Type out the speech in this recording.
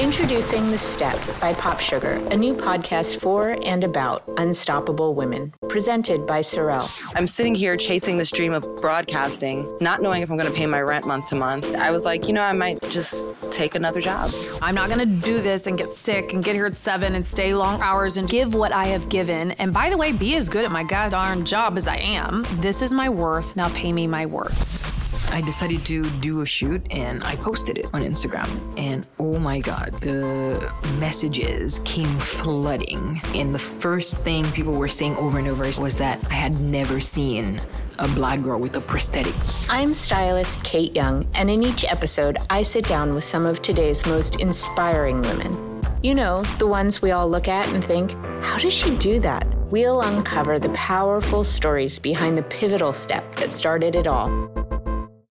Introducing The Step by POPSUGAR, a new podcast for and about unstoppable women, presented by Sorel. I'm sitting here chasing this dream of broadcasting, not knowing if I'm going to pay my rent month to month. I was like, you know, I might just take another job. I'm not going to do this and get sick and get here at seven and stay long hours and give what I have given. And by the way, be as good at my goddamn job as I am. This is my worth. Now pay me my worth. I decided to do a shoot and I posted it on Instagram. And oh my god, the messages came flooding. And the first thing people were saying over and over was that I had never seen a black girl with a prosthetic. I'm stylist Kate Young, and in each episode, I sit down with some of today's most inspiring women. You know, the ones we all look at and think, how does she do that? We'll uncover the powerful stories behind the pivotal step that started it all.